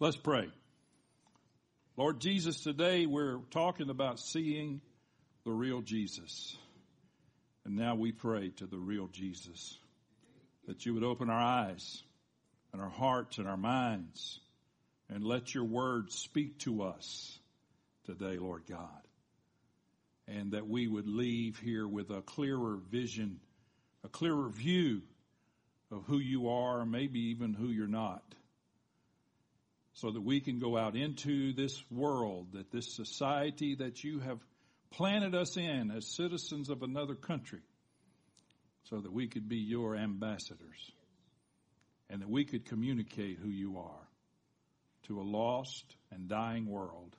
Let's pray. Lord Jesus, today we're talking about seeing the real Jesus. And now we pray to the real Jesus that you would open our eyes and our hearts and our minds and let your word speak to us today, Lord God. And that we would leave here with a clearer vision, a clearer view of who you are, maybe even who you're not. So that we can go out into this world, that this society that you have planted us in as citizens of another country, so that we could be your ambassadors and that we could communicate who you are to a lost and dying world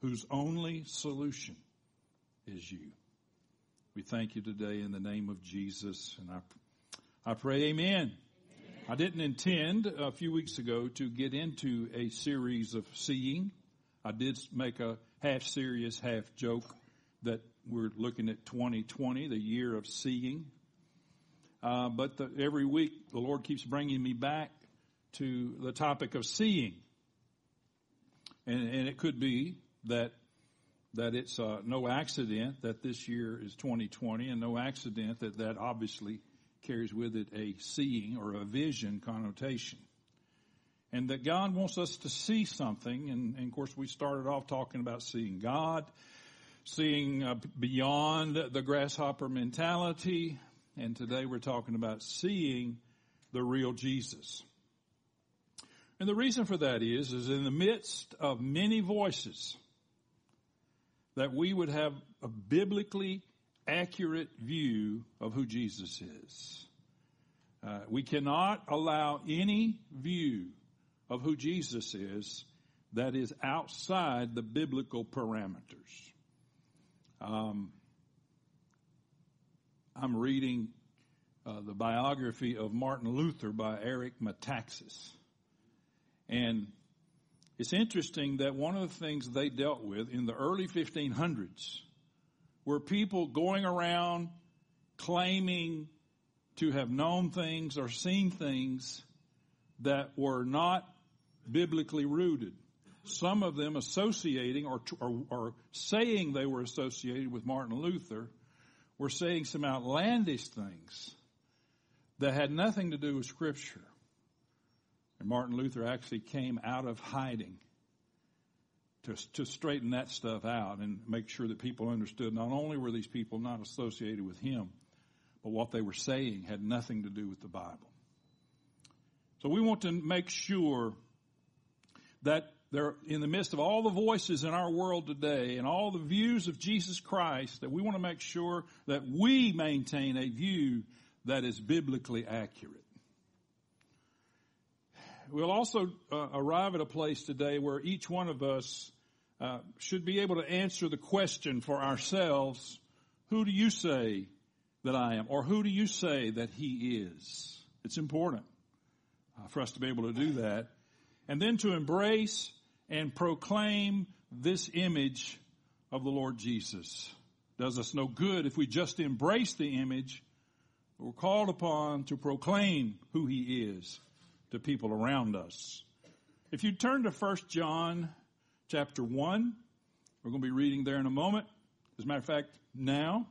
whose only solution is you. We thank you today in the name of Jesus and I, I pray amen. I didn't intend a few weeks ago to get into a series of seeing. I did make a half serious, half joke that we're looking at 2020, the year of seeing. Uh, but the, every week the Lord keeps bringing me back to the topic of seeing. And, and it could be that that it's uh, no accident that this year is 2020 and no accident that that obviously carries with it a seeing or a vision connotation. And that God wants us to see something. And, and of course we started off talking about seeing God, seeing uh, beyond the grasshopper mentality, and today we're talking about seeing the real Jesus. And the reason for that is, is in the midst of many voices, that we would have a biblically accurate view of who Jesus is. Uh, we cannot allow any view of who Jesus is that is outside the biblical parameters. Um, I'm reading uh, the biography of Martin Luther by Eric Metaxas. And it's interesting that one of the things they dealt with in the early 1500s were people going around claiming to have known things or seen things that were not biblically rooted. Some of them associating or, or, or saying they were associated with Martin Luther were saying some outlandish things that had nothing to do with scripture. And Martin Luther actually came out of hiding to, to straighten that stuff out and make sure that people understood not only were these people not associated with him, but what they were saying had nothing to do with the Bible. So we want to make sure that there, in the midst of all the voices in our world today and all the views of Jesus Christ, that we want to make sure that we maintain a view that is biblically accurate. We'll also uh, arrive at a place today where each one of us uh, should be able to answer the question for ourselves, who do you say that I am? Or who do you say that he is? It's important uh, for us to be able to do that. And then to embrace and proclaim this image of the Lord Jesus. Does us no good if we just embrace the image. We're called upon to proclaim who He is to people around us. If you turn to 1 John chapter 1, we're going to be reading there in a moment. As a matter of fact, now,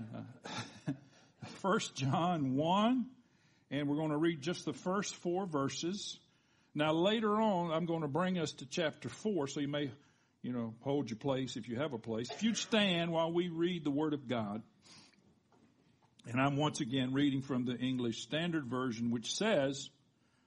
uh, 1 John 1, and we're going to read just the first four verses. Now later on, I'm going to bring us to chapter four, so you may, you know, hold your place if you have a place. If you'd stand while we read the Word of God. And I'm once again reading from the English Standard Version, which says,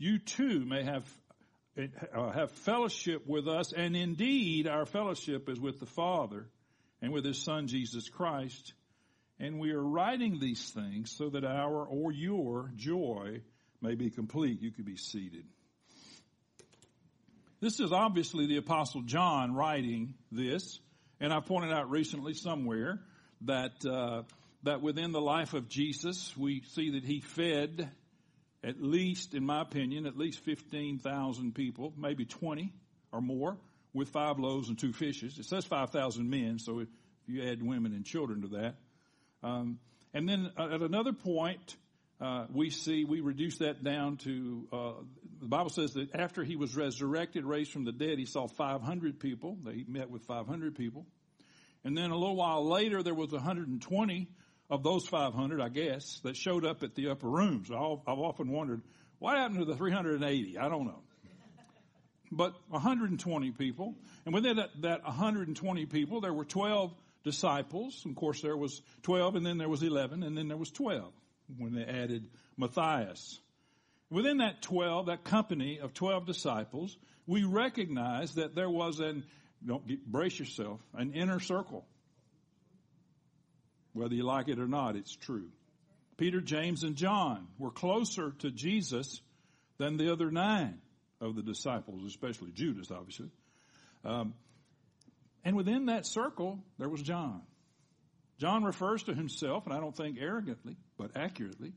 you too may have uh, have fellowship with us, and indeed our fellowship is with the Father and with His Son Jesus Christ. And we are writing these things so that our or your joy may be complete. You could be seated. This is obviously the apostle John writing this, and I pointed out recently somewhere that uh, that within the life of Jesus, we see that he fed at least, in my opinion, at least fifteen thousand people, maybe twenty or more, with five loaves and two fishes. It says five thousand men, so if you add women and children to that, um, and then at another point, uh, we see we reduce that down to uh, the Bible says that after he was resurrected, raised from the dead, he saw 500 people. They met with 500 people, and then a little while later, there was 120 of those 500, I guess, that showed up at the upper rooms. I've often wondered what happened to the 380. I don't know. But 120 people, and within that, that 120 people, there were 12 disciples. Of course, there was 12, and then there was 11, and then there was 12 when they added Matthias. Within that 12, that company of 12 disciples, we recognize that there was an, don't get, brace yourself, an inner circle. Whether you like it or not, it's true. Peter, James, and John were closer to Jesus than the other nine of the disciples, especially Judas, obviously. Um, and within that circle, there was John. John refers to himself, and I don't think arrogantly, but accurately,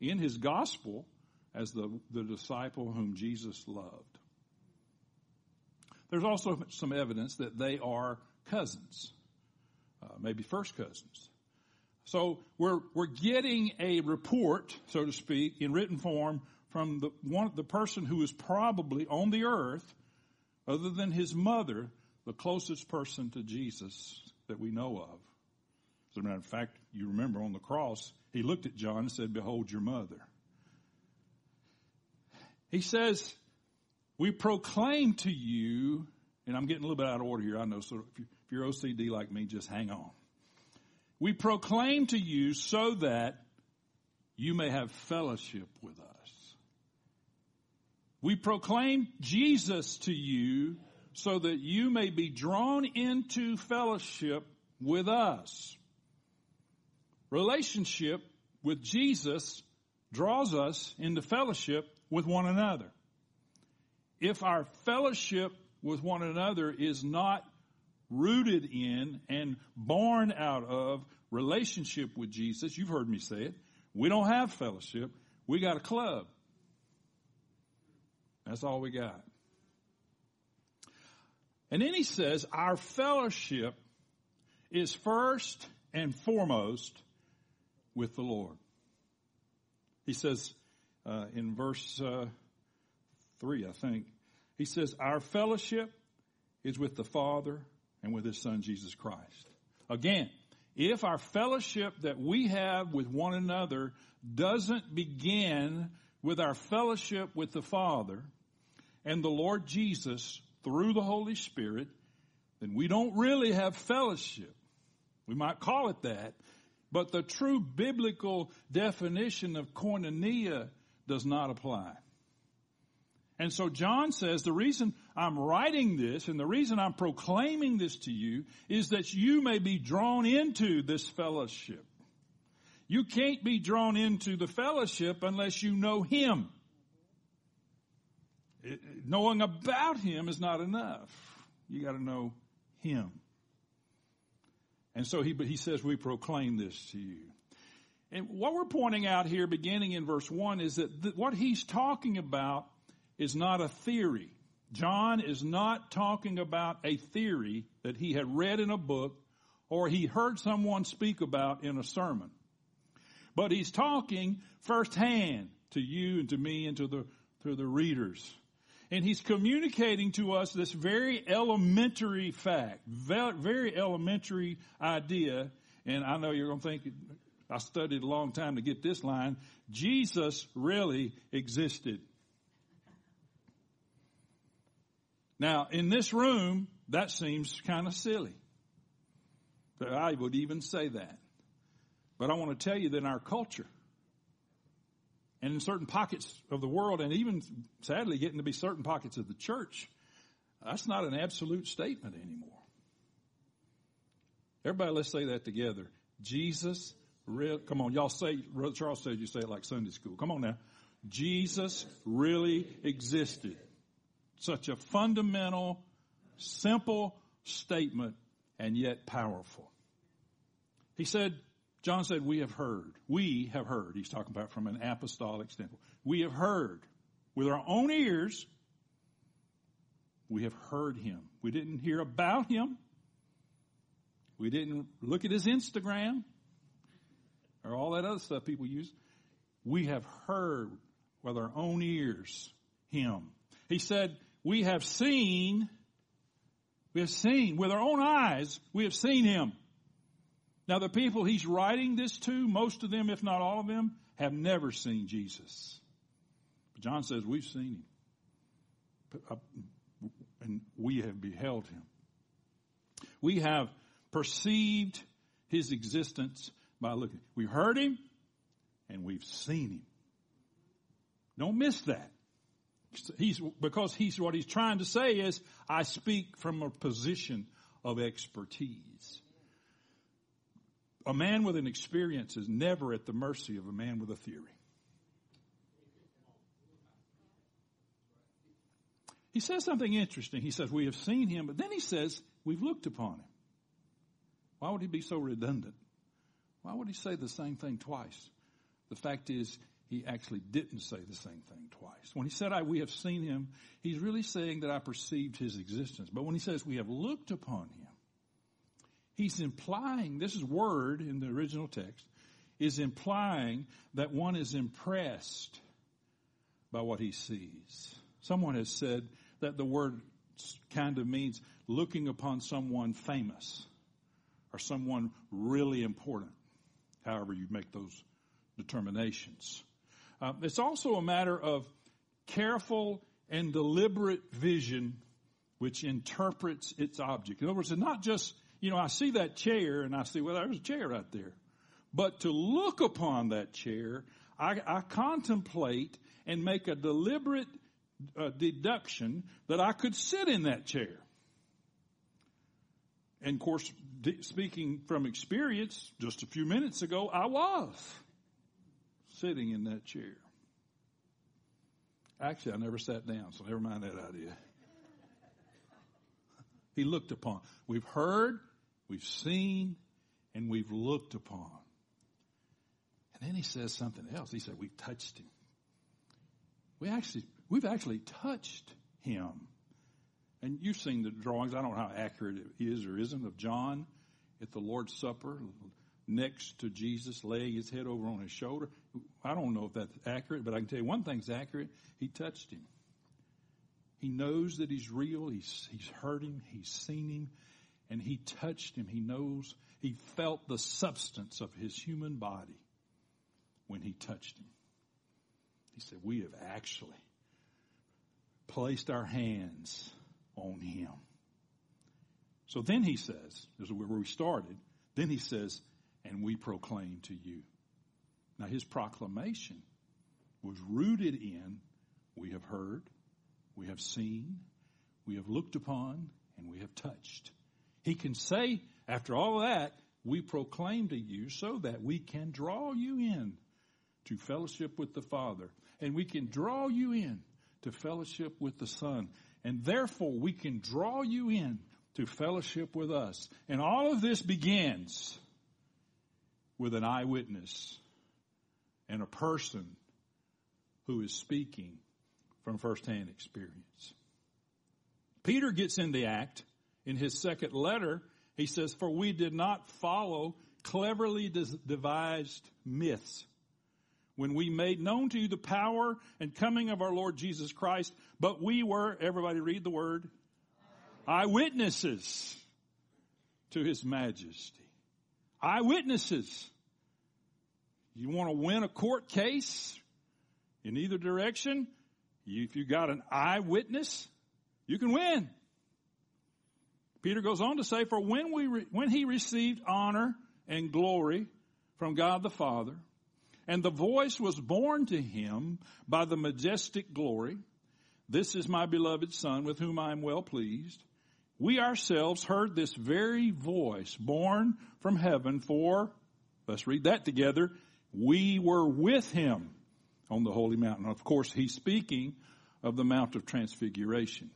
in his gospel as the, the disciple whom Jesus loved. There's also some evidence that they are cousins, uh, maybe first cousins. So we're, we're getting a report, so to speak, in written form from the one, the person who is probably on the earth, other than his mother, the closest person to Jesus that we know of. As a matter of fact, you remember on the cross, he looked at John and said, behold your mother. He says, we proclaim to you, and I'm getting a little bit out of order here, I know, so if you're OCD like me, just hang on. We proclaim to you so that you may have fellowship with us. We proclaim Jesus to you so that you may be drawn into fellowship with us. Relationship with Jesus draws us into fellowship with one another. If our fellowship with one another is not rooted in and born out of relationship with Jesus, you've heard me say it, we don't have fellowship. We got a club. That's all we got. And then he says, our fellowship is first and foremost with the Lord. He says uh, in verse uh, 3, I think, he says, Our fellowship is with the Father and with His Son, Jesus Christ. Again, if our fellowship that we have with one another doesn't begin with our fellowship with the Father and the Lord Jesus through the Holy Spirit, then we don't really have fellowship. We might call it that, but the true biblical definition of koinonia does not apply. And so John says the reason I'm writing this and the reason I'm proclaiming this to you is that you may be drawn into this fellowship. You can't be drawn into the fellowship unless you know Him. It, knowing about Him is not enough. You gotta know Him. And so he, he says, we proclaim this to you. And what we're pointing out here, beginning in verse 1, is that th- what he's talking about is not a theory. John is not talking about a theory that he had read in a book or he heard someone speak about in a sermon. But he's talking firsthand to you and to me and to the, to the readers. And he's communicating to us this very elementary fact, very elementary idea. And I know you're going to think, I studied a long time to get this line. Jesus really existed. Now, in this room, that seems kind of silly. I would even say that. But I want to tell you that in our culture, and in certain pockets of the world, and even sadly getting to be certain pockets of the church, that's not an absolute statement anymore. Everybody, let's say that together. Jesus, real, come on, y'all say, Charles said you say it like Sunday school. Come on now. Jesus really existed. Such a fundamental, simple statement and yet powerful. He said, John said, we have heard. We have heard. He's talking about from an apostolic standpoint. We have heard with our own ears. We have heard him. We didn't hear about him. We didn't look at his Instagram or all that other stuff people use. We have heard with our own ears him. He said, we have seen, we have seen with our own eyes, we have seen him. Now the people he's writing this to, most of them, if not all of them, have never seen Jesus. But John says we've seen him. And we have beheld him. We have perceived his existence by looking. We've heard him and we've seen him. Don't miss that. He's, because he's, what he's trying to say is, I speak from a position of expertise. A man with an experience is never at the mercy of a man with a theory. He says something interesting. He says, we have seen him, but then he says, we've looked upon him. Why would he be so redundant? Why would he say the same thing twice? The fact is, he actually didn't say the same thing twice. When he said, I, we have seen him, he's really saying that I perceived his existence. But when he says we have looked upon him, he's implying, this is word in the original text, is implying that one is impressed by what he sees. Someone has said that the word kind of means looking upon someone famous or someone really important, however you make those determinations. Uh, it's also a matter of careful and deliberate vision which interprets its object. In other words, it's not just, you know, I see that chair and I see, well, there's a chair right there. But to look upon that chair, I, I contemplate and make a deliberate uh, deduction that I could sit in that chair. And of course, speaking from experience, just a few minutes ago, I was sitting in that chair. Actually, I never sat down, so never mind that idea. He looked upon. We've heard, we've seen, and we've looked upon. And then he says something else. He said, We've touched him. We actually We've actually touched him. And you've seen the drawings. I don't know how accurate it is or isn't of John at the Lord's Supper next to Jesus laying his head over on his shoulder. I don't know if that's accurate, but I can tell you one thing's accurate. He touched him. He knows that he's real. He's, he's heard him. He's seen him. And he touched him. He knows, he felt the substance of his human body when he touched him. He said, we have actually placed our hands on him. So then he says, this is where we started, then he says, and we proclaim to you. Now his proclamation was rooted in we have heard, we have seen, we have looked upon, and we have touched. He can say, after all that, we proclaim to you so that we can draw you in to fellowship with the Father. And we can draw you in to fellowship with the Son. And therefore we can draw you in to fellowship with us. And all of this begins with an eyewitness and a person who is speaking from firsthand experience. Peter gets in the act in his second letter. He says, for we did not follow cleverly devised myths when we made known to you the power and coming of our Lord Jesus Christ, but we were, everybody read the word, eyewitnesses to his majesty. Eyewitnesses. You want to win a court case in either direction? If you got an eyewitness, you can win. Peter goes on to say, for when we, re- when he received honor and glory from God the Father, and the voice was borne to him by the majestic glory. This is my beloved son with whom I am well pleased. We ourselves heard this very voice borne from heaven for, let's read that together, we were with him on the holy mountain. Of course, he's speaking of the Mount of Transfiguration.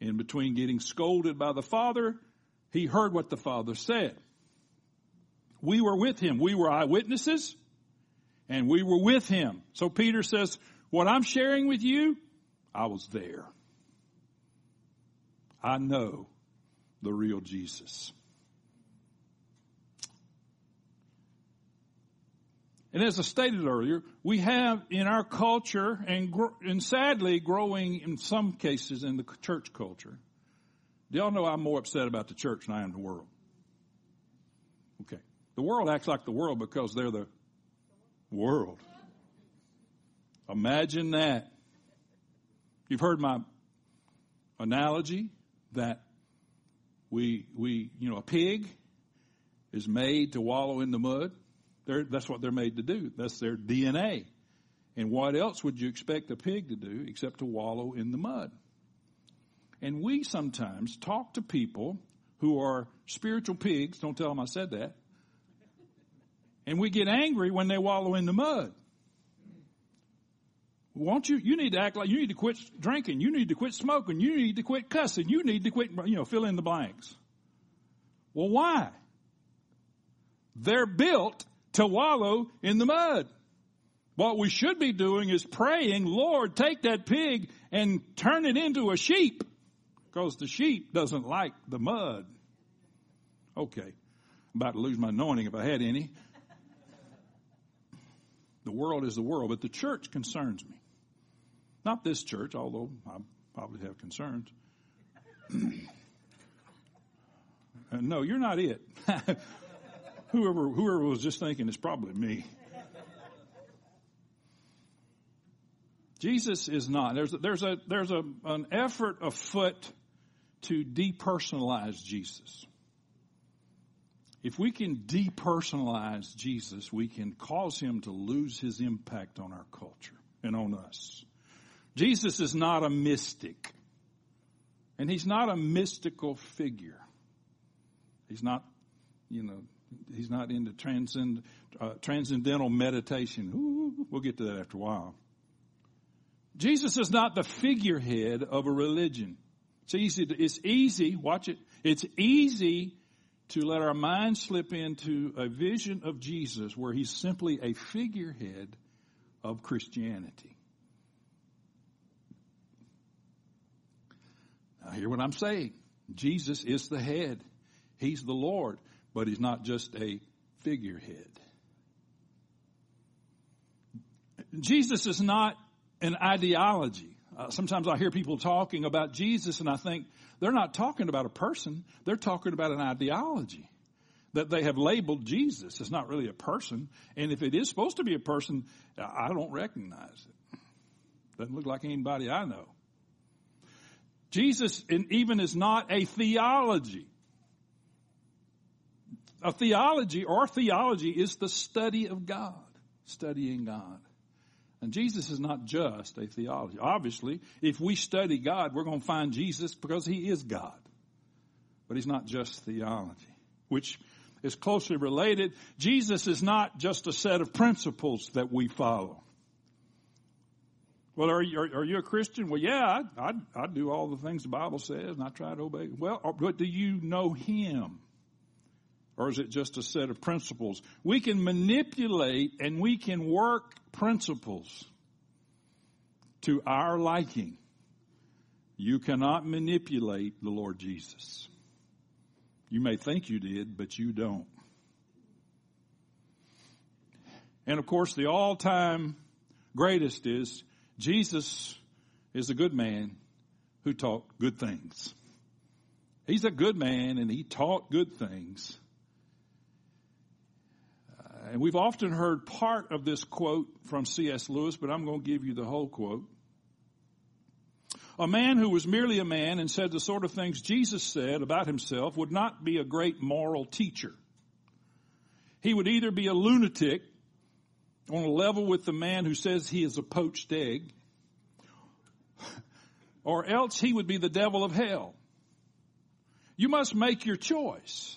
In between getting scolded by the Father, he heard what the Father said. We were with him. We were eyewitnesses and we were with him. So Peter says, what I'm sharing with you, I was there. I know the real Jesus. And as I stated earlier, we have in our culture and, and sadly growing in some cases in the church culture. Do y'all know I'm more upset about the church than I am the world? Okay. The world acts like the world because they're the world. Imagine that. You've heard my analogy that we, we, you know, a pig is made to wallow in the mud. They're, that's what they're made to do. That's their DNA. And what else would you expect a pig to do except to wallow in the mud? And we sometimes talk to people who are spiritual pigs. Don't tell them I said that. And we get angry when they wallow in the mud. Won't you? You need to act like you need to quit drinking. You need to quit smoking. You need to quit cussing. You need to quit, you know, fill in the blanks. Well, why? They're built to wallow in the mud. What we should be doing is praying, Lord, take that pig and turn it into a sheep. Because the sheep doesn't like the mud. Okay. I'm about to lose my anointing if I had any. The world is the world, but the church concerns me. Not this church, although I probably have concerns. Uh, no, you're not it. whoever whoever was just thinking is probably me. Jesus is not. There's there's a there's a an effort afoot to depersonalize Jesus. If we can depersonalize Jesus, we can cause him to lose his impact on our culture and on us. Jesus is not a mystic. And he's not a mystical figure. He's not, you know, he's not into transcend, uh, transcendental meditation. Ooh, we'll get to that after a while. Jesus is not the figurehead of a religion. It's easy. To, it's easy. Watch it. It's easy to let our mind slip into a vision of Jesus where he's simply a figurehead of Christianity. Now, hear what I'm saying. Jesus is the head. He's the Lord but he's not just a figurehead. Jesus is not an ideology. Uh, sometimes I hear people talking about Jesus and I think they're not talking about a person, they're talking about an ideology that they have labeled Jesus. It's not really a person. And if it is supposed to be a person, I don't recognize it. Doesn't look like anybody I know. Jesus even is not a theology. A theology or theology is the study of God, studying God. And Jesus is not just a theology. Obviously, if we study God, we're going to find Jesus because He is God. But He's not just theology, which is closely related. Jesus is not just a set of principles that we follow. Well, are you, are, are you a Christian? Well, yeah, I, I, I do all the things the Bible says and I try to obey. Well, uh, but do you know Him? Or is it just a set of principles? We can manipulate and we can work principles to our liking. You cannot manipulate the Lord Jesus. You may think you did, but you don't. And of course, the all time greatest is Jesus is a good man who taught good things. He's a good man and he taught good things. And we've often heard part of this quote from C.S. Lewis, but I'm going to give you the whole quote. A man who was merely a man and said the sort of things Jesus said about himself would not be a great moral teacher. He would either be a lunatic on a level with the man who says he is a poached egg, or else he would be the devil of hell. You must make your choice.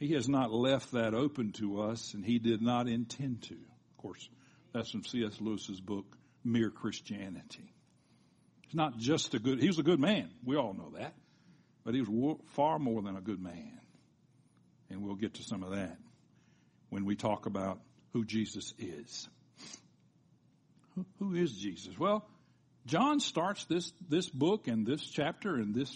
He has not left that open to us, and he did not intend to. Of course, that's from C.S. Lewis's book, Mere Christianity. He's not just a good, he was a good man. We all know that. But he was far more than a good man. And we'll get to some of that when we talk about who Jesus is. Who is Jesus? Well, John starts this, this book and this chapter and this,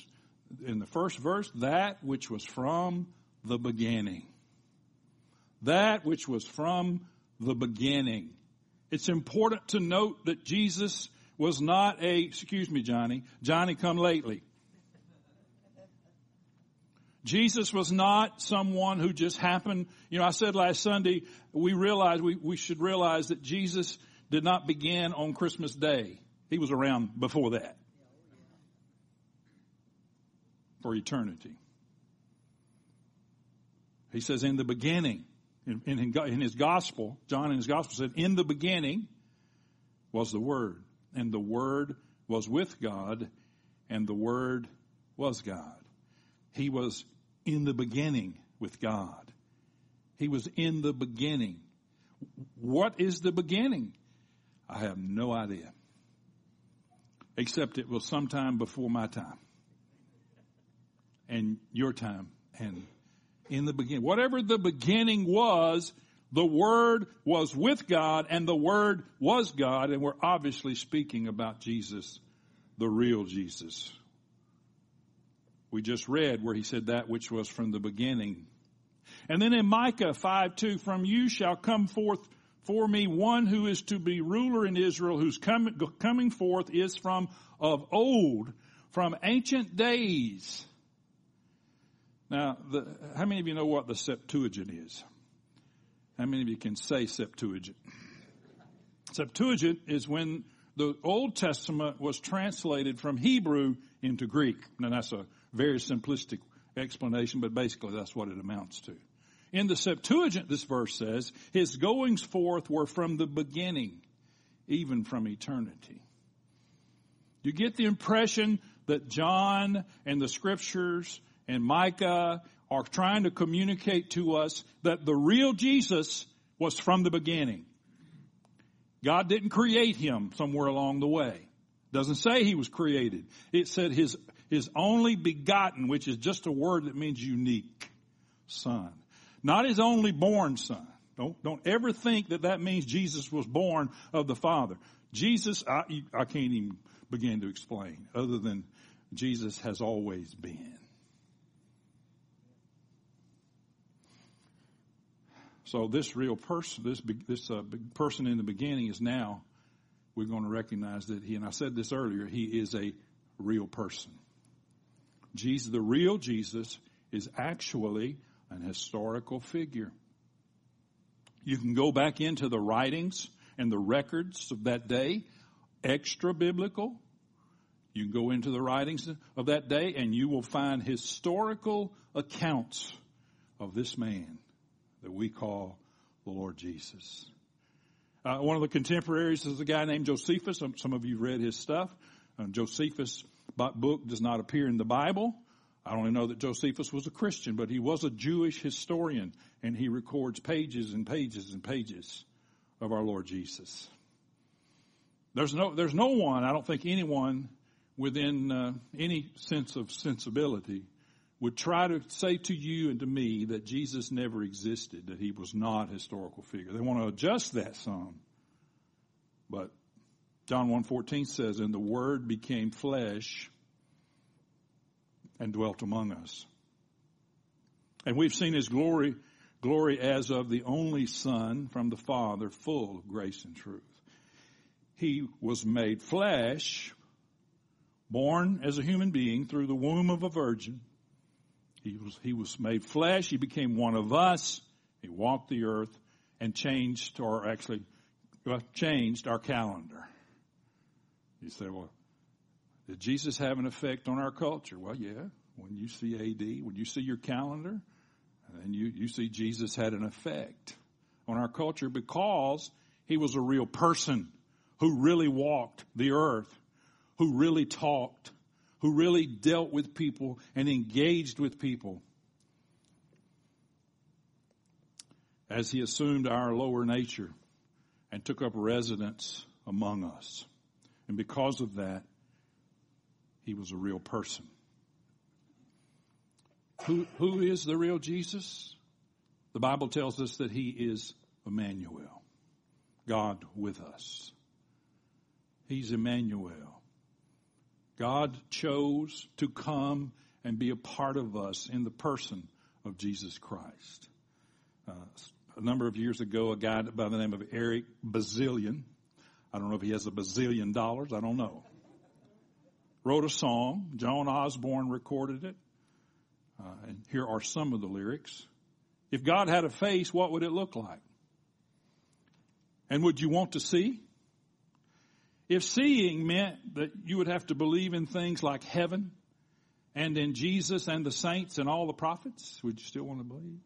in the first verse, that which was from the beginning. That which was from the beginning. It's important to note that Jesus was not a, excuse me, Johnny, Johnny come lately. Jesus was not someone who just happened. You know, I said last Sunday, we realize, we, we should realize that Jesus did not begin on Christmas Day. He was around before that. For eternity. He says, in the beginning, in, in, in his gospel, John in his gospel said, in the beginning was the Word and the Word was with God, and the Word was God. He was in the beginning with God. He was in the beginning. What is the beginning? I have no idea. Except it was sometime before my time. And your time. And in the beginning. Whatever the beginning was, the Word was with God and the Word was God, and we're obviously speaking about Jesus, the real Jesus. We just read where he said that which was from the beginning. And then in Micah 5 2, from you shall come forth for me one who is to be ruler in Israel, whose coming, coming forth is from of old, from ancient days. Now, the, how many of you know what the Septuagint is? How many of you can say Septuagint? Septuagint is when the Old Testament was translated from Hebrew into Greek. Now that's a very simplistic explanation, but basically that's what it amounts to. In the Septuagint, this verse says, His goings forth were from the beginning, even from eternity. You get the impression that John and the scriptures and Micah are trying to communicate to us that the real Jesus was from the beginning. God didn't create him somewhere along the way. Doesn't say he was created. It said his, his only begotten, which is just a word that means unique son. Not his only born son. Don't, don't ever think that that means Jesus was born of the Father. Jesus, I, I can't even begin to explain other than Jesus has always been. So this real person, this this uh, person in the beginning is now we're going to recognize that he and I said this earlier. He is a real person. Jesus, the real Jesus, is actually an historical figure. You can go back into the writings and the records of that day, extra biblical. You can go into the writings of that day and you will find historical accounts of this man that we call the Lord Jesus. Uh, one of the contemporaries is a guy named Josephus. Some, some of you read his stuff. Um, Josephus' book does not appear in the Bible. I don't know that Josephus was a Christian, but he was a Jewish historian, and he records pages and pages and pages of our Lord Jesus. There's no, there's no one, I don't think anyone within uh, any sense of sensibility would try to say to you and to me that Jesus never existed, that he was not a historical figure. They want to adjust that some. But John 1.14 says, And the Word became flesh and dwelt among us. And we've seen his glory, glory as of the only Son from the Father, full of grace and truth. He was made flesh, born as a human being through the womb of a virgin, he was, he was made flesh. He became one of us. He walked the earth and changed, or actually changed our calendar. You say, well, did Jesus have an effect on our culture? Well, yeah, when you see AD, when you see your calendar, then you, you see Jesus had an effect on our culture because he was a real person who really walked the earth, who really talked, who really dealt with people and engaged with people. As he assumed our lower nature and took up residence among us. And because of that, he was a real person. Who, who is the real Jesus? The Bible tells us that he is Emmanuel, God with us. He's Emmanuel. God chose to come and be a part of us in the person of Jesus Christ. Uh, a number of years ago, a guy by the name of Eric Bazilian, I don't know if he has a bazillion dollars, I don't know, wrote a song. Joan Osborne recorded it. Uh, and here are some of the lyrics. If God had a face, what would it look like? And would you want to see? If seeing meant that you would have to believe in things like heaven and in Jesus and the saints and all the prophets, would you still want to believe?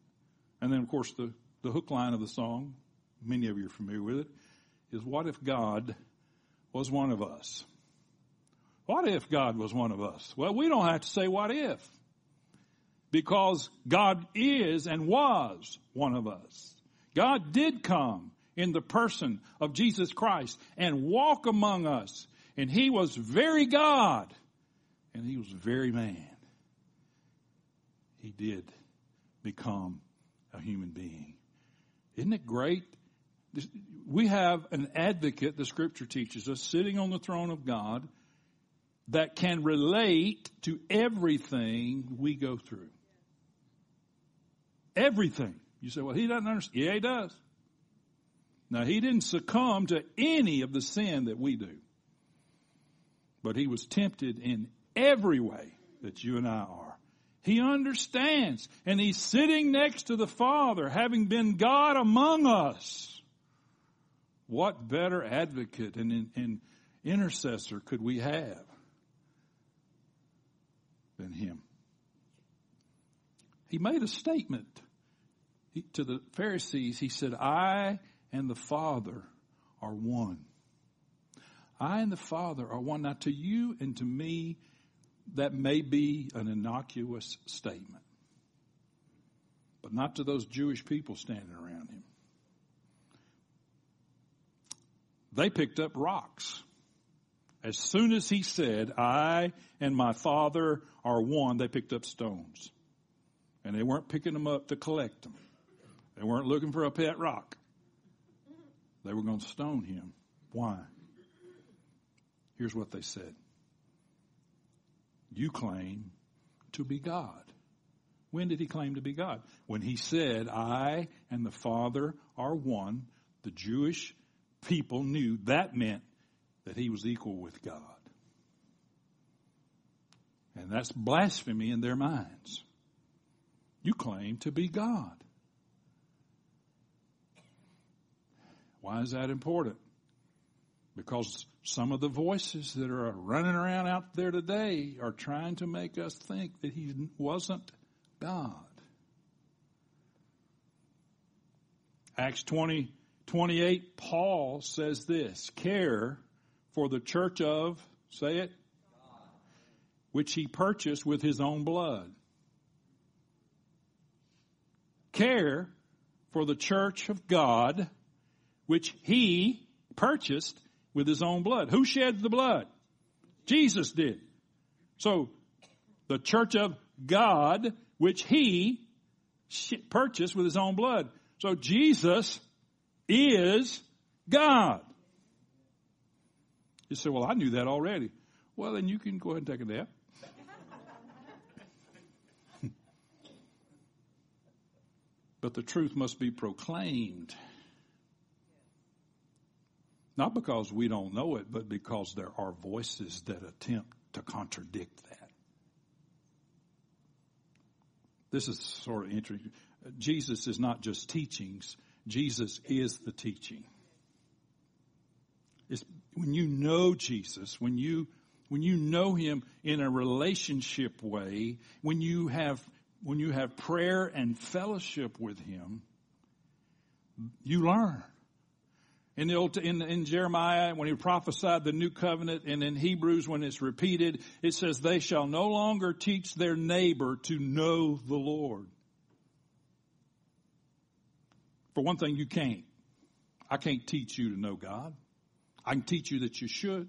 And then, of course, the, the hook line of the song, many of you are familiar with it, is what if God was one of us? What if God was one of us? Well, we don't have to say what if because God is and was one of us. God did come in the person of Jesus Christ and walk among us. And he was very God and he was very man. He did become a human being. Isn't it great? We have an advocate, the scripture teaches us, sitting on the throne of God that can relate to everything we go through. Everything. You say, well, he doesn't understand. Yeah, he does. Now, he didn't succumb to any of the sin that we do. But he was tempted in every way that you and I are. He understands. And he's sitting next to the Father, having been God among us. What better advocate and, and intercessor could we have than him? He made a statement to the Pharisees. He said, I and the Father are one. I and the Father are one. Now to you and to me, that may be an innocuous statement. But not to those Jewish people standing around him. They picked up rocks. As soon as he said, I and my Father are one, they picked up stones. And they weren't picking them up to collect them. They weren't looking for a pet rock. They were going to stone him. Why? Here's what they said. You claim to be God. When did he claim to be God? When he said, I and the Father are one, the Jewish people knew that meant that he was equal with God. And that's blasphemy in their minds. You claim to be God. Why is that important? Because some of the voices that are running around out there today are trying to make us think that he wasn't God. Acts 20, 28, Paul says this, care for the church of, say it, which he purchased with his own blood. Care for the church of God which he purchased with his own blood. Who shed the blood? Jesus did. So the church of God, which he purchased with his own blood. So Jesus is God. You say, well, I knew that already. Well, then you can go ahead and take a nap. but the truth must be proclaimed. Not because we don't know it, but because there are voices that attempt to contradict that. This is sort of interesting. Jesus is not just teachings. Jesus is the teaching. It's when you know Jesus, when you when you know Him in a relationship way, when you have, when you have prayer and fellowship with Him, you learn. In the old, in, in Jeremiah, when he prophesied the new covenant, and in Hebrews, when it's repeated, it says, they shall no longer teach their neighbor to know the Lord. For one thing, you can't. I can't teach you to know God. I can teach you that you should.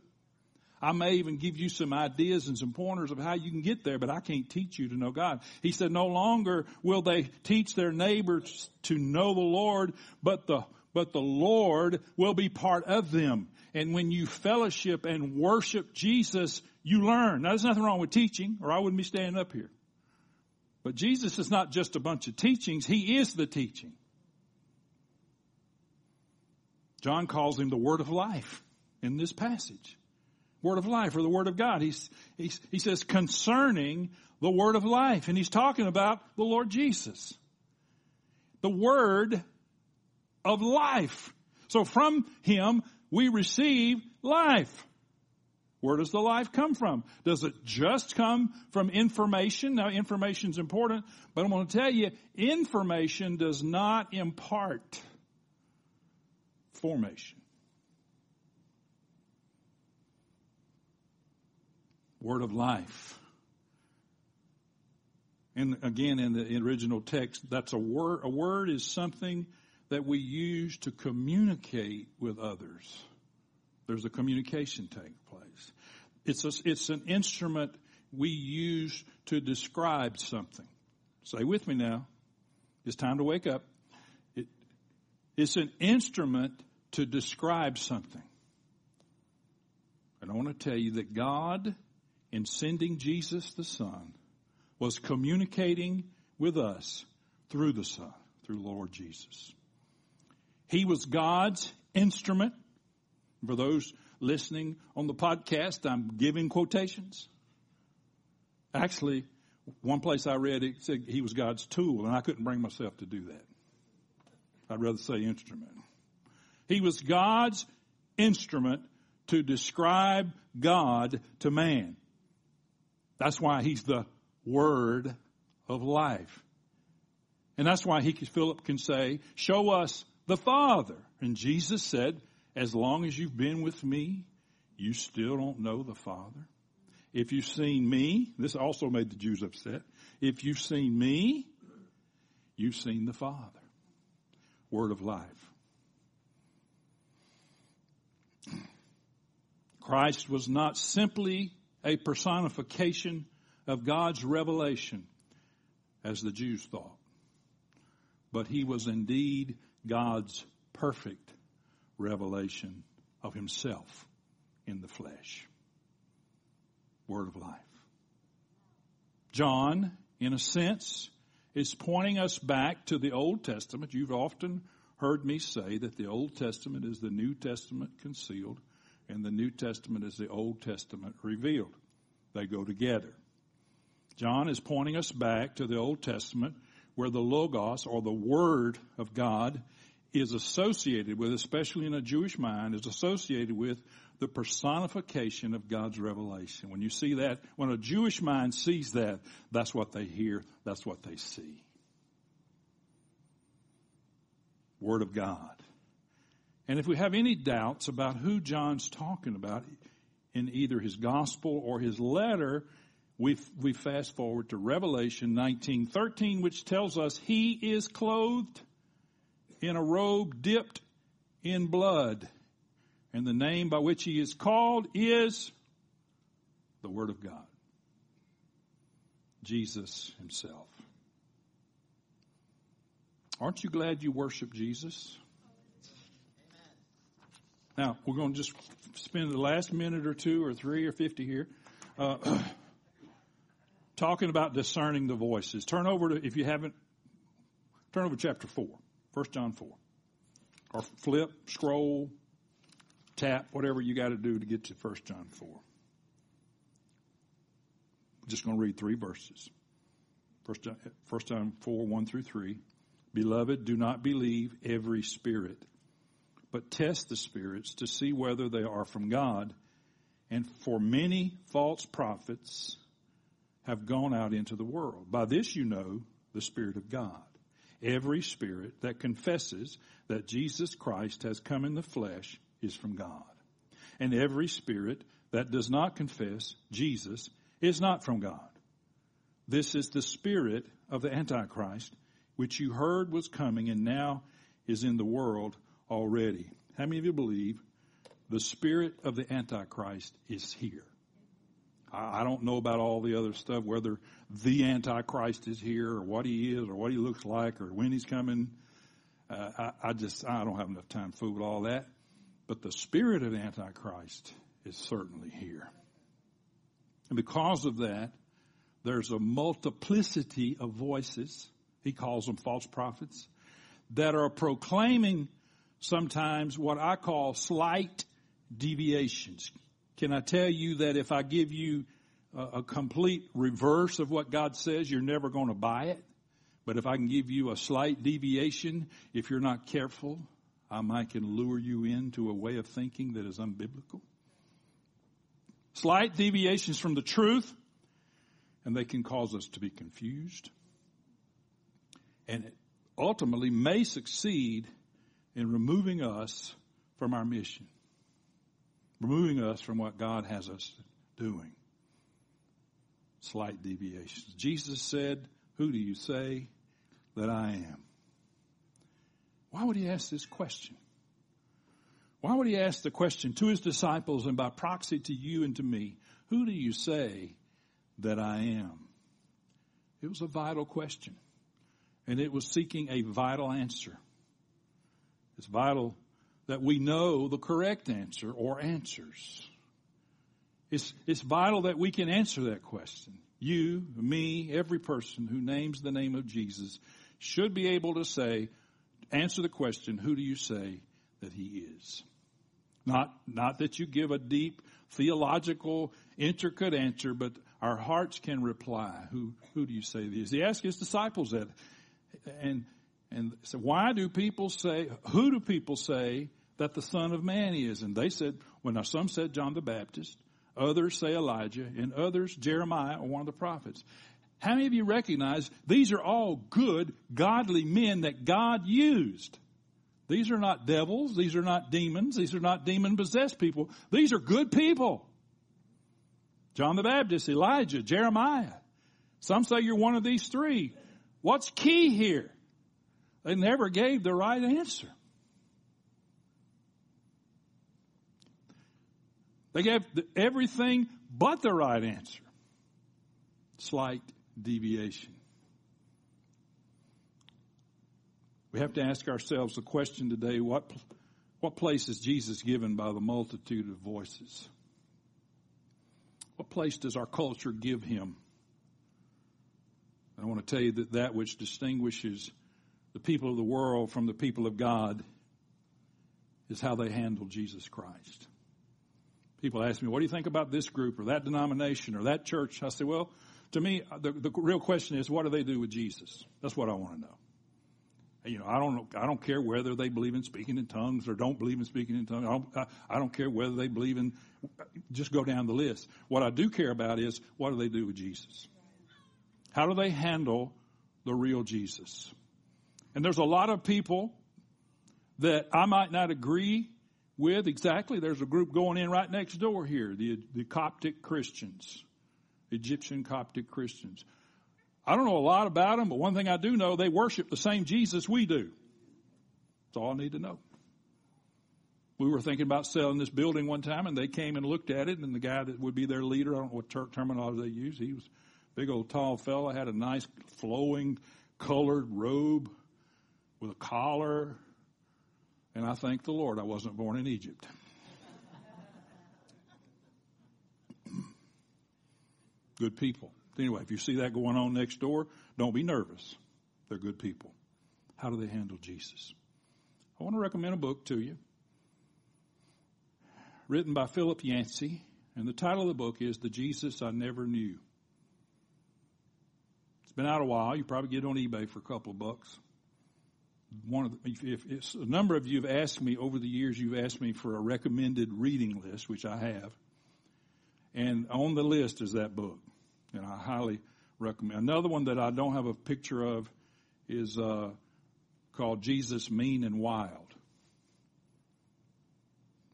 I may even give you some ideas and some pointers of how you can get there, but I can't teach you to know God. He said, no longer will they teach their neighbors to know the Lord, but the but the Lord will be part of them. And when you fellowship and worship Jesus, you learn. Now there's nothing wrong with teaching or I wouldn't be standing up here. But Jesus is not just a bunch of teachings. He is the teaching. John calls him the word of life in this passage. Word of life or the word of God. He's, he's, he says concerning the word of life and he's talking about the Lord Jesus. The word of life. So from Him, we receive life. Where does the life come from? Does it just come from information? Now information is important, but I'm going to tell you, information does not impart formation. Word of life. And again, in the original text, that's a word. A word is something that we use to communicate with others. There's a communication taking place. It's, a, it's an instrument we use to describe something. Say with me now. It's time to wake up. It, it's an instrument to describe something. And I want to tell you that God, in sending Jesus the Son, was communicating with us through the Son, through Lord Jesus. He was God's instrument. For those listening on the podcast, I'm giving quotations. Actually, one place I read it said he was God's tool, and I couldn't bring myself to do that. I'd rather say instrument. He was God's instrument to describe God to man. That's why he's the word of life. And that's why he, Philip can say, show us the Father. And Jesus said, as long as you've been with me, you still don't know the Father. If you've seen me, this also made the Jews upset. If you've seen me, you've seen the Father. Word of life. Christ was not simply a personification of God's revelation, as the Jews thought, but he was indeed God's perfect revelation of himself in the flesh. Word of life. John, in a sense, is pointing us back to the Old Testament. You've often heard me say that the Old Testament is the New Testament concealed and the New Testament is the Old Testament revealed. They go together. John is pointing us back to the Old Testament where the Logos or the Word of God is associated with, especially in a Jewish mind, is associated with the personification of God's revelation. When you see that, when a Jewish mind sees that, that's what they hear, that's what they see. Word of God. And if we have any doubts about who John's talking about in either his gospel or his letter, we, we fast forward to Revelation 19:13, which tells us he is clothed in a robe dipped in blood. And the name by which he is called is the Word of God. Jesus himself. Aren't you glad you worship Jesus? Now, we're going to just spend the last minute or two or three or 50 here. Uh, talking about discerning the voices. Turn over to, if you haven't, turn over to chapter 4, 1 John 4. Or flip, scroll, tap, whatever you got to do to get to 1 John 4. I'm just going to read three verses. 1 John, 1 John 4, 1 through 3. Beloved, do not believe every spirit, but test the spirits to see whether they are from God and for many false prophets have gone out into the world. By this you know the Spirit of God. Every spirit that confesses that Jesus Christ has come in the flesh is from God. And every spirit that does not confess Jesus is not from God. This is the spirit of the Antichrist, which you heard was coming and now is in the world already. How many of you believe the spirit of the Antichrist is here? I don't know about all the other stuff, whether the Antichrist is here or what he is or what he looks like or when he's coming. Uh, I, I, just, I don't have enough time to fool with all that. But the spirit of Antichrist is certainly here. And because of that, there's a multiplicity of voices. He calls them false prophets that are proclaiming sometimes what I call slight deviations. Can I tell you that if I give you a, a complete reverse of what God says, you're never going to buy it? But if I can give you a slight deviation, if you're not careful, I might can lure you into a way of thinking that is unbiblical. Slight deviations from the truth, and they can cause us to be confused. And it ultimately may succeed in removing us from our mission, removing us from what God has us doing. Slight deviations. Jesus said, Who do you say that I am? Why would he ask this question? Why would he ask the question to his disciples and by proxy to you and to me, Who do you say that I am? It was a vital question. And it was seeking a vital answer. It's vital that we know the correct answer or answers. It's, it's vital that we can answer that question. You, me, every person who names the name of Jesus should be able to say, answer the question, who do you say that he is? Not, not that you give a deep theological, intricate answer, but our hearts can reply. Who, who do you say he is? He asked his disciples that. And, and so why do people say, who do people say that the Son of Man is? And they said, well now some said John the Baptist, others say Elijah, and others Jeremiah or one of the prophets. How many of you recognize these are all good, godly men that God used? These are not devils. These are not demons. These are not demon possessed people. These are good people. John the Baptist, Elijah, Jeremiah. Some say you're one of these three. What's key here? They never gave the right answer. They gave everything but the right answer. Slight deviation. We have to ask ourselves the question today, what, what place is Jesus given by the multitude of voices? What place does our culture give him? I want to tell you that that which distinguishes the people of the world from the people of God is how they handle Jesus Christ. People ask me, what do you think about this group or that denomination or that church? I say, well, to me, uh, the, the real question is, what do they do with Jesus? That's what I want to know. You know, I don't, I don't care whether they believe in speaking in tongues or don't believe in speaking in tongues. I don't, I, I don't care whether they believe in, just go down the list. What I do care about is, what do they do with Jesus? How do they handle the real Jesus? And there's a lot of people that I might not agree with exactly. There's a group going in right next door here, the, the Coptic Christians, Egyptian Coptic Christians. I don't know a lot about them, but one thing I do know, they worship the same Jesus we do. That's all I need to know. We were thinking about selling this building one time and they came and looked at it and the guy that would be their leader, I don't know what terminology they use, he was a big old tall fellow had a nice flowing colored robe with a collar. And I thank the Lord I wasn't born in Egypt. Good people. Anyway, if you see that going on next door, don't be nervous. They're good people. How do they handle Jesus? I want to recommend a book to you written by Philip Yancey, and the title of the book is The Jesus I Never Knew. It's been out a while. You probably get it on eBay for a couple of bucks. One of the, if, if, a number of you have asked me over the years, you've asked me for a recommended reading list, which I have. And on the list is that book. And I highly recommend. Another one that I don't have a picture of is uh, called Jesus Mean and Wild.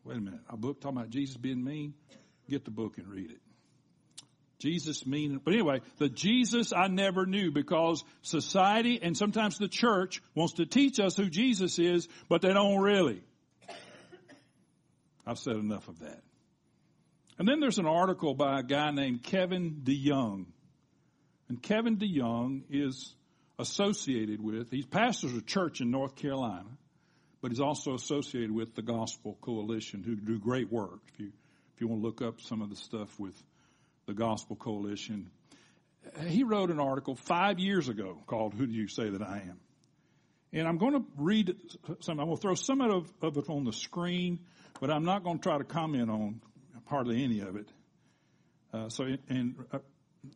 Wait a minute. A book talking about Jesus being mean? Get the book and read it. Jesus mean, but anyway, the Jesus I never knew because society and sometimes the church wants to teach us who Jesus is, but they don't really. I've said enough of that. And then there's an article by a guy named Kevin DeYoung. And Kevin DeYoung is associated with, he pastors a church in North Carolina, but he's also associated with the Gospel Coalition who do great work. If you, if you want to look up some of the stuff with the Gospel Coalition, he wrote an article five years ago called Who Do You Say That I Am? And I'm going to read some, I'm going to throw some of, of it on the screen, but I'm not going to try to comment on hardly any of it. Uh, so, and, uh,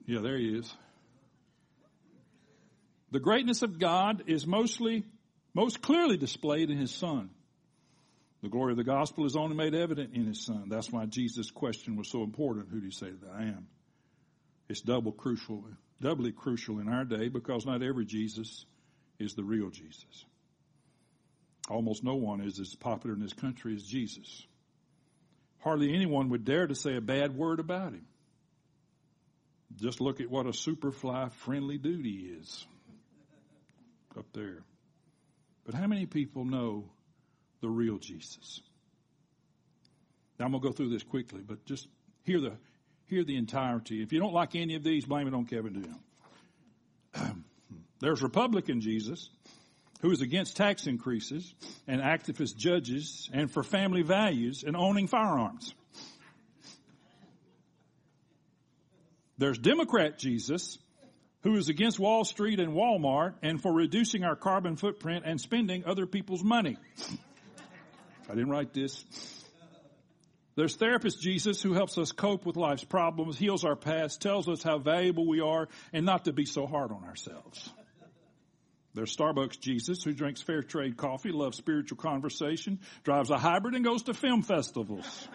yeah, there he is. The greatness of God is mostly, most clearly displayed in His Son. The glory of the gospel is only made evident in His Son. That's why Jesus' question was so important. Who do you say that I am? It's double crucial, doubly crucial in our day because not every Jesus is the real Jesus. Almost no one is as popular in this country as Jesus. Hardly anyone would dare to say a bad word about him. Just look at what a superfly friendly he is up there. But how many people know the real Jesus? Now I'm going to go through this quickly, but just hear the, hear the entirety. If you don't like any of these, blame it on Kevin DeYoung. There's Republican Jesus who is against tax increases and activist judges and for family values and owning firearms. There's Democrat Jesus who is against Wall Street and Walmart and for reducing our carbon footprint and spending other people's money. I didn't write this. There's therapist Jesus who helps us cope with life's problems, heals our past, tells us how valuable we are and not to be so hard on ourselves. There's Starbucks Jesus who drinks fair trade coffee, loves spiritual conversation, drives a hybrid and goes to film festivals.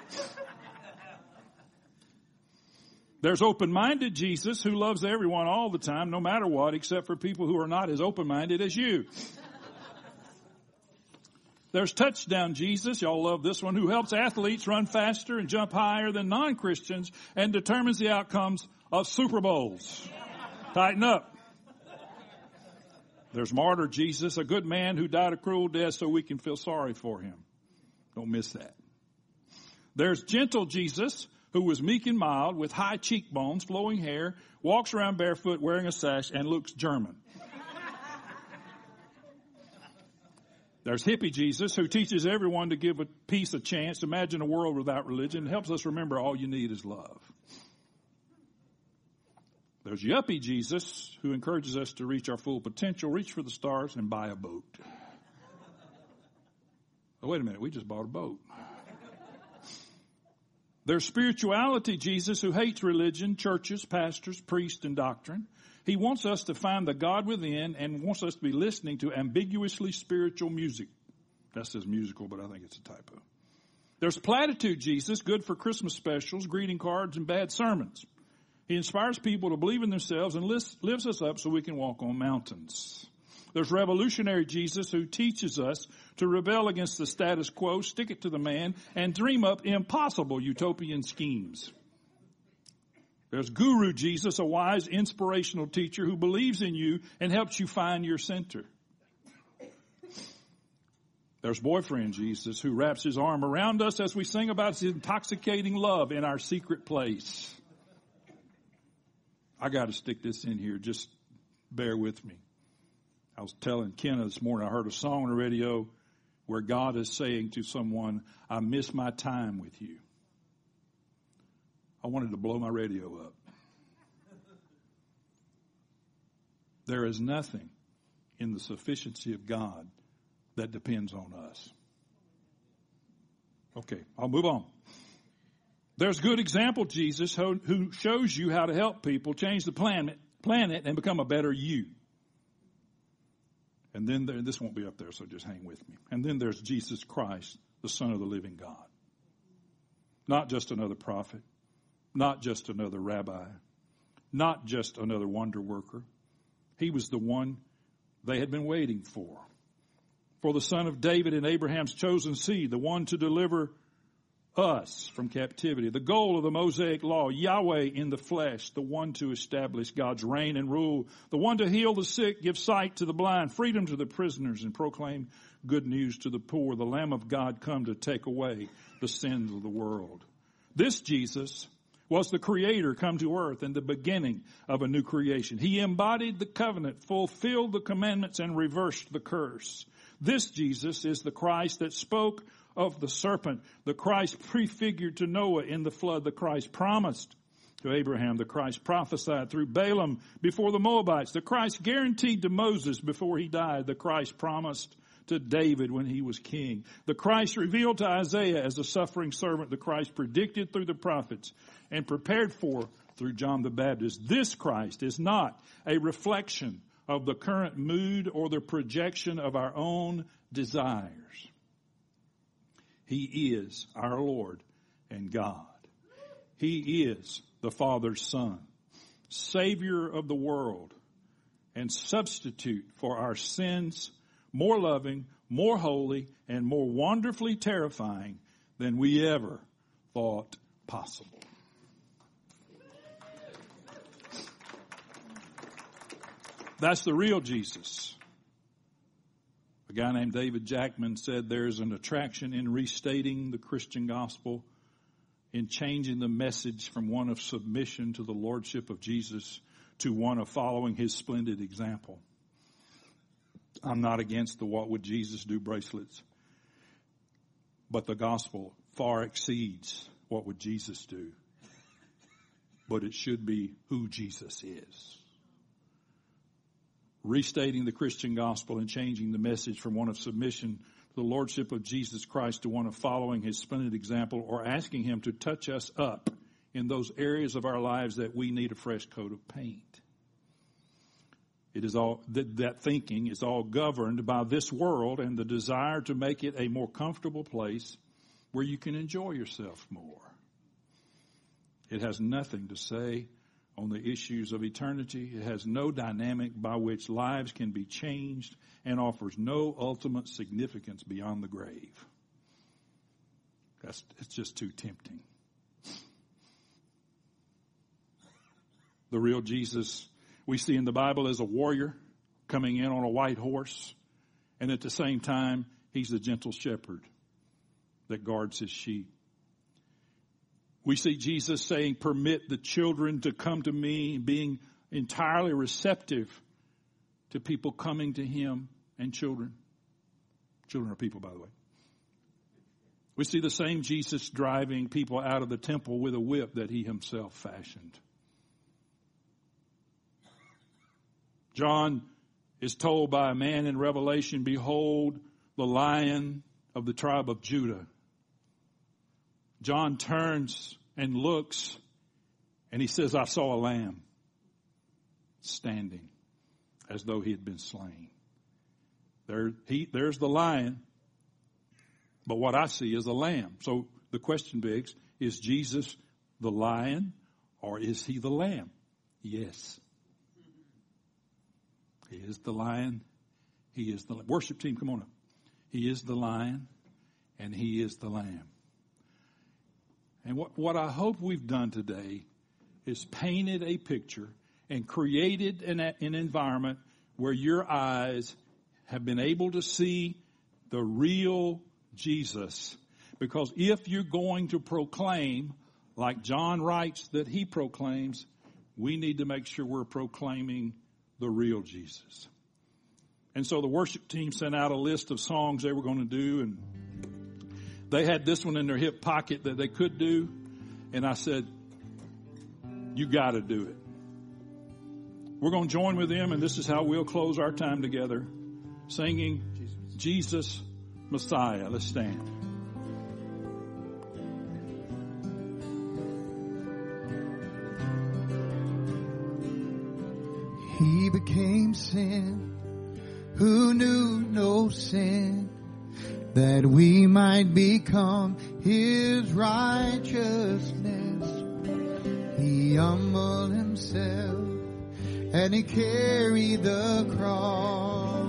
There's open-minded Jesus who loves everyone all the time, no matter what, except for people who are not as open-minded as you. There's touchdown Jesus, y'all love this one, who helps athletes run faster and jump higher than non-Christians and determines the outcomes of Super Bowls. Tighten up. There's martyr Jesus, a good man who died a cruel death so we can feel sorry for him. Don't miss that. There's gentle Jesus, who was meek and mild with high cheekbones, flowing hair, walks around barefoot wearing a sash and looks German. There's hippie Jesus who teaches everyone to give a peace a chance. Imagine a world without religion. Helps us remember all you need is love. There's Yuppie Jesus, who encourages us to reach our full potential, reach for the stars, and buy a boat. Oh, wait a minute, we just bought a boat. There's spirituality Jesus, who hates religion, churches, pastors, priests, and doctrine. He wants us to find the God within and wants us to be listening to ambiguously spiritual music. That says musical, but I think it's a typo. There's platitude Jesus, good for Christmas specials, greeting cards, and bad sermons. He inspires people to believe in themselves and lifts us up so we can walk on mountains. There's revolutionary Jesus who teaches us to rebel against the status quo, stick it to the man, and dream up impossible utopian schemes. There's Guru Jesus, a wise, inspirational teacher who believes in you and helps you find your center. There's boyfriend Jesus who wraps his arm around us as we sing about his intoxicating love in our secret place. I got to stick this in here. Just bear with me. I was telling Kenna this morning, I heard a song on the radio where God is saying to someone, I miss my time with you. I wanted to blow my radio up. There is nothing in the sufficiency of God that depends on us. Okay, I'll move on. There's good example, Jesus, who shows you how to help people change the planet, planet and become a better you. And then there, this won't be up there, so just hang with me. And then there's Jesus Christ, the Son of the living God. Not just another prophet, not just another rabbi, not just another wonder worker. He was the one they had been waiting for. For the son of David and Abraham's chosen seed, the one to deliver us from captivity. The goal of the Mosaic law, Yahweh in the flesh, the one to establish God's reign and rule, the one to heal the sick, give sight to the blind, freedom to the prisoners, and proclaim good news to the poor, the Lamb of God come to take away the sins of the world. This Jesus was the creator come to earth and the beginning of a new creation. He embodied the covenant, fulfilled the commandments, and reversed the curse. This Jesus is the Christ that spoke of the serpent, the Christ prefigured to Noah in the flood, the Christ promised to Abraham, the Christ prophesied through Balaam before the Moabites, the Christ guaranteed to Moses before he died, the Christ promised to David when he was king, the Christ revealed to Isaiah as a suffering servant, the Christ predicted through the prophets and prepared for through John the Baptist. This Christ is not a reflection of the current mood or the projection of our own desires. He is our Lord and God. He is the Father's Son, Savior of the world, and substitute for our sins, more loving, more holy, and more wonderfully terrifying than we ever thought possible. That's the real Jesus. A guy named David Jackman said there's an attraction in restating the Christian gospel, in changing the message from one of submission to the lordship of Jesus to one of following his splendid example. I'm not against the what would Jesus do bracelets, but the gospel far exceeds what would Jesus do. But it should be who Jesus is restating the Christian gospel and changing the message from one of submission to the Lordship of Jesus Christ to one of following His splendid example or asking Him to touch us up in those areas of our lives that we need a fresh coat of paint. It is all, that, that thinking is all governed by this world and the desire to make it a more comfortable place where you can enjoy yourself more. It has nothing to say on the issues of eternity. It has no dynamic by which lives can be changed and offers no ultimate significance beyond the grave. That's, it's just too tempting. The real Jesus we see in the Bible as a warrior coming in on a white horse, and at the same time, he's the gentle shepherd that guards his sheep. We see Jesus saying, permit the children to come to me, being entirely receptive to people coming to him and children. Children are people, by the way. We see the same Jesus driving people out of the temple with a whip that he himself fashioned. John is told by a man in Revelation, behold the lion of the tribe of Judah John turns and looks and he says, I saw a lamb standing as though he had been slain. There, he, there's the lion, but what I see is a lamb. So the question begs, is Jesus the lion or is he the lamb? Yes. He is the lion. He is the worship team. Come on up. He is the lion and he is the lamb. And what, what I hope we've done today is painted a picture and created an, an environment where your eyes have been able to see the real Jesus. Because if you're going to proclaim, like John writes that he proclaims, we need to make sure we're proclaiming the real Jesus. And so the worship team sent out a list of songs they were going to do and they had this one in their hip pocket that they could do. And I said, you got to do it. We're going to join with them, and this is how we'll close our time together singing Jesus Messiah. Let's stand. Became sin who knew no sin that we might become his righteousness. He humbled himself and he carried the cross.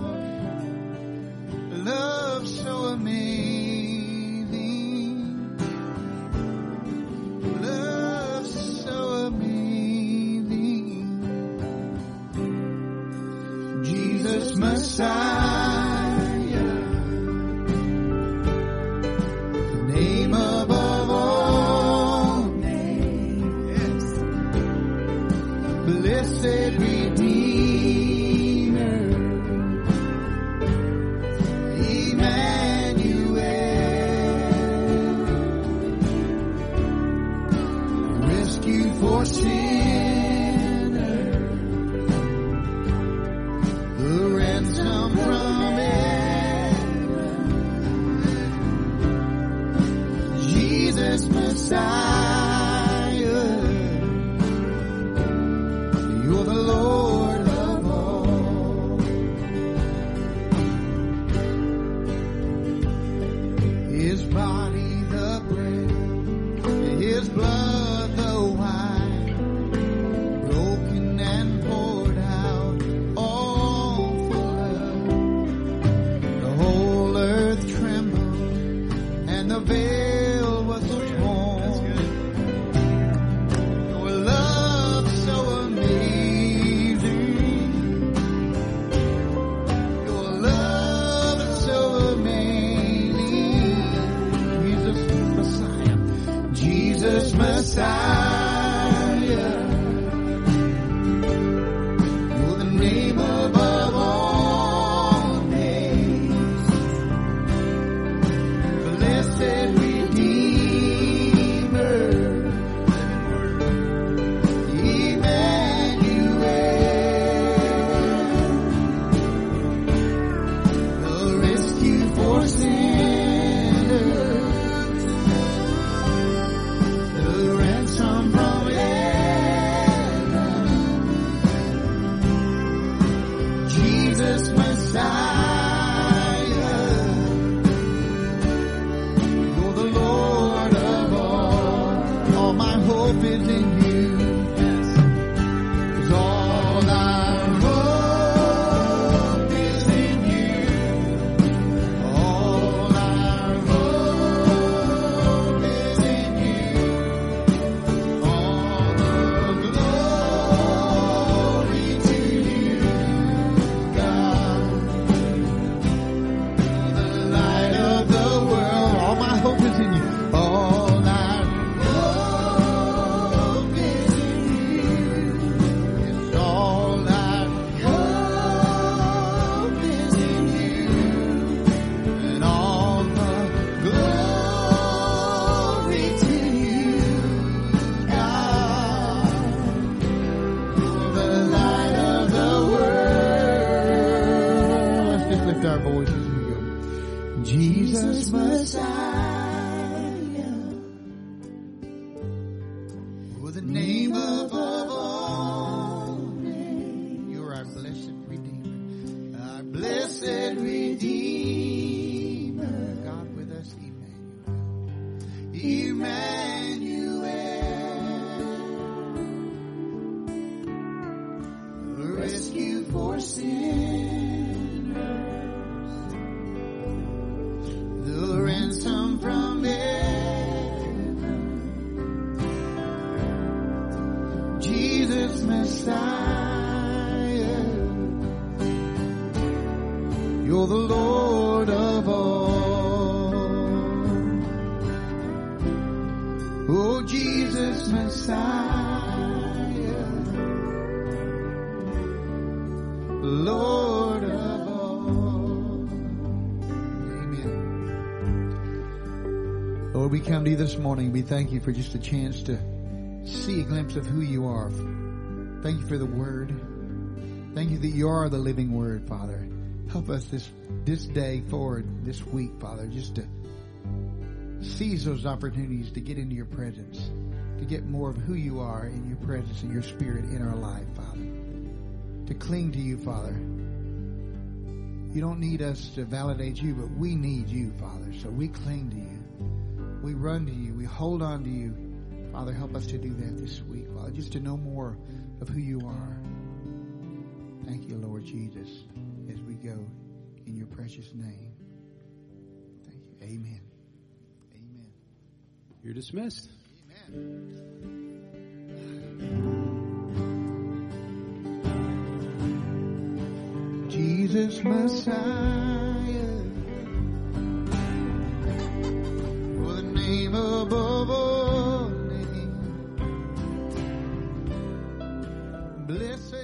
Love so amazing. Love Jesus Messiah. To you this morning. We thank you for just a chance to see a glimpse of who you are. Thank you for the word. Thank you that you are the living word, Father. Help us this, this day forward, this week, Father, just to seize those opportunities to get into your presence, to get more of who you are in your presence and your spirit in our life, Father. To cling to you, Father. You don't need us to validate you, but we need you, Father. So we cling to you. We run to you. We hold on to you Father, help us to do that this week, Father, just to know more of who you are. Thank you, Lord Jesus, as we go in your precious name. Thank you. Amen. Amen. You're dismissed. Amen. Jesus Messiah, name above all names. Blessed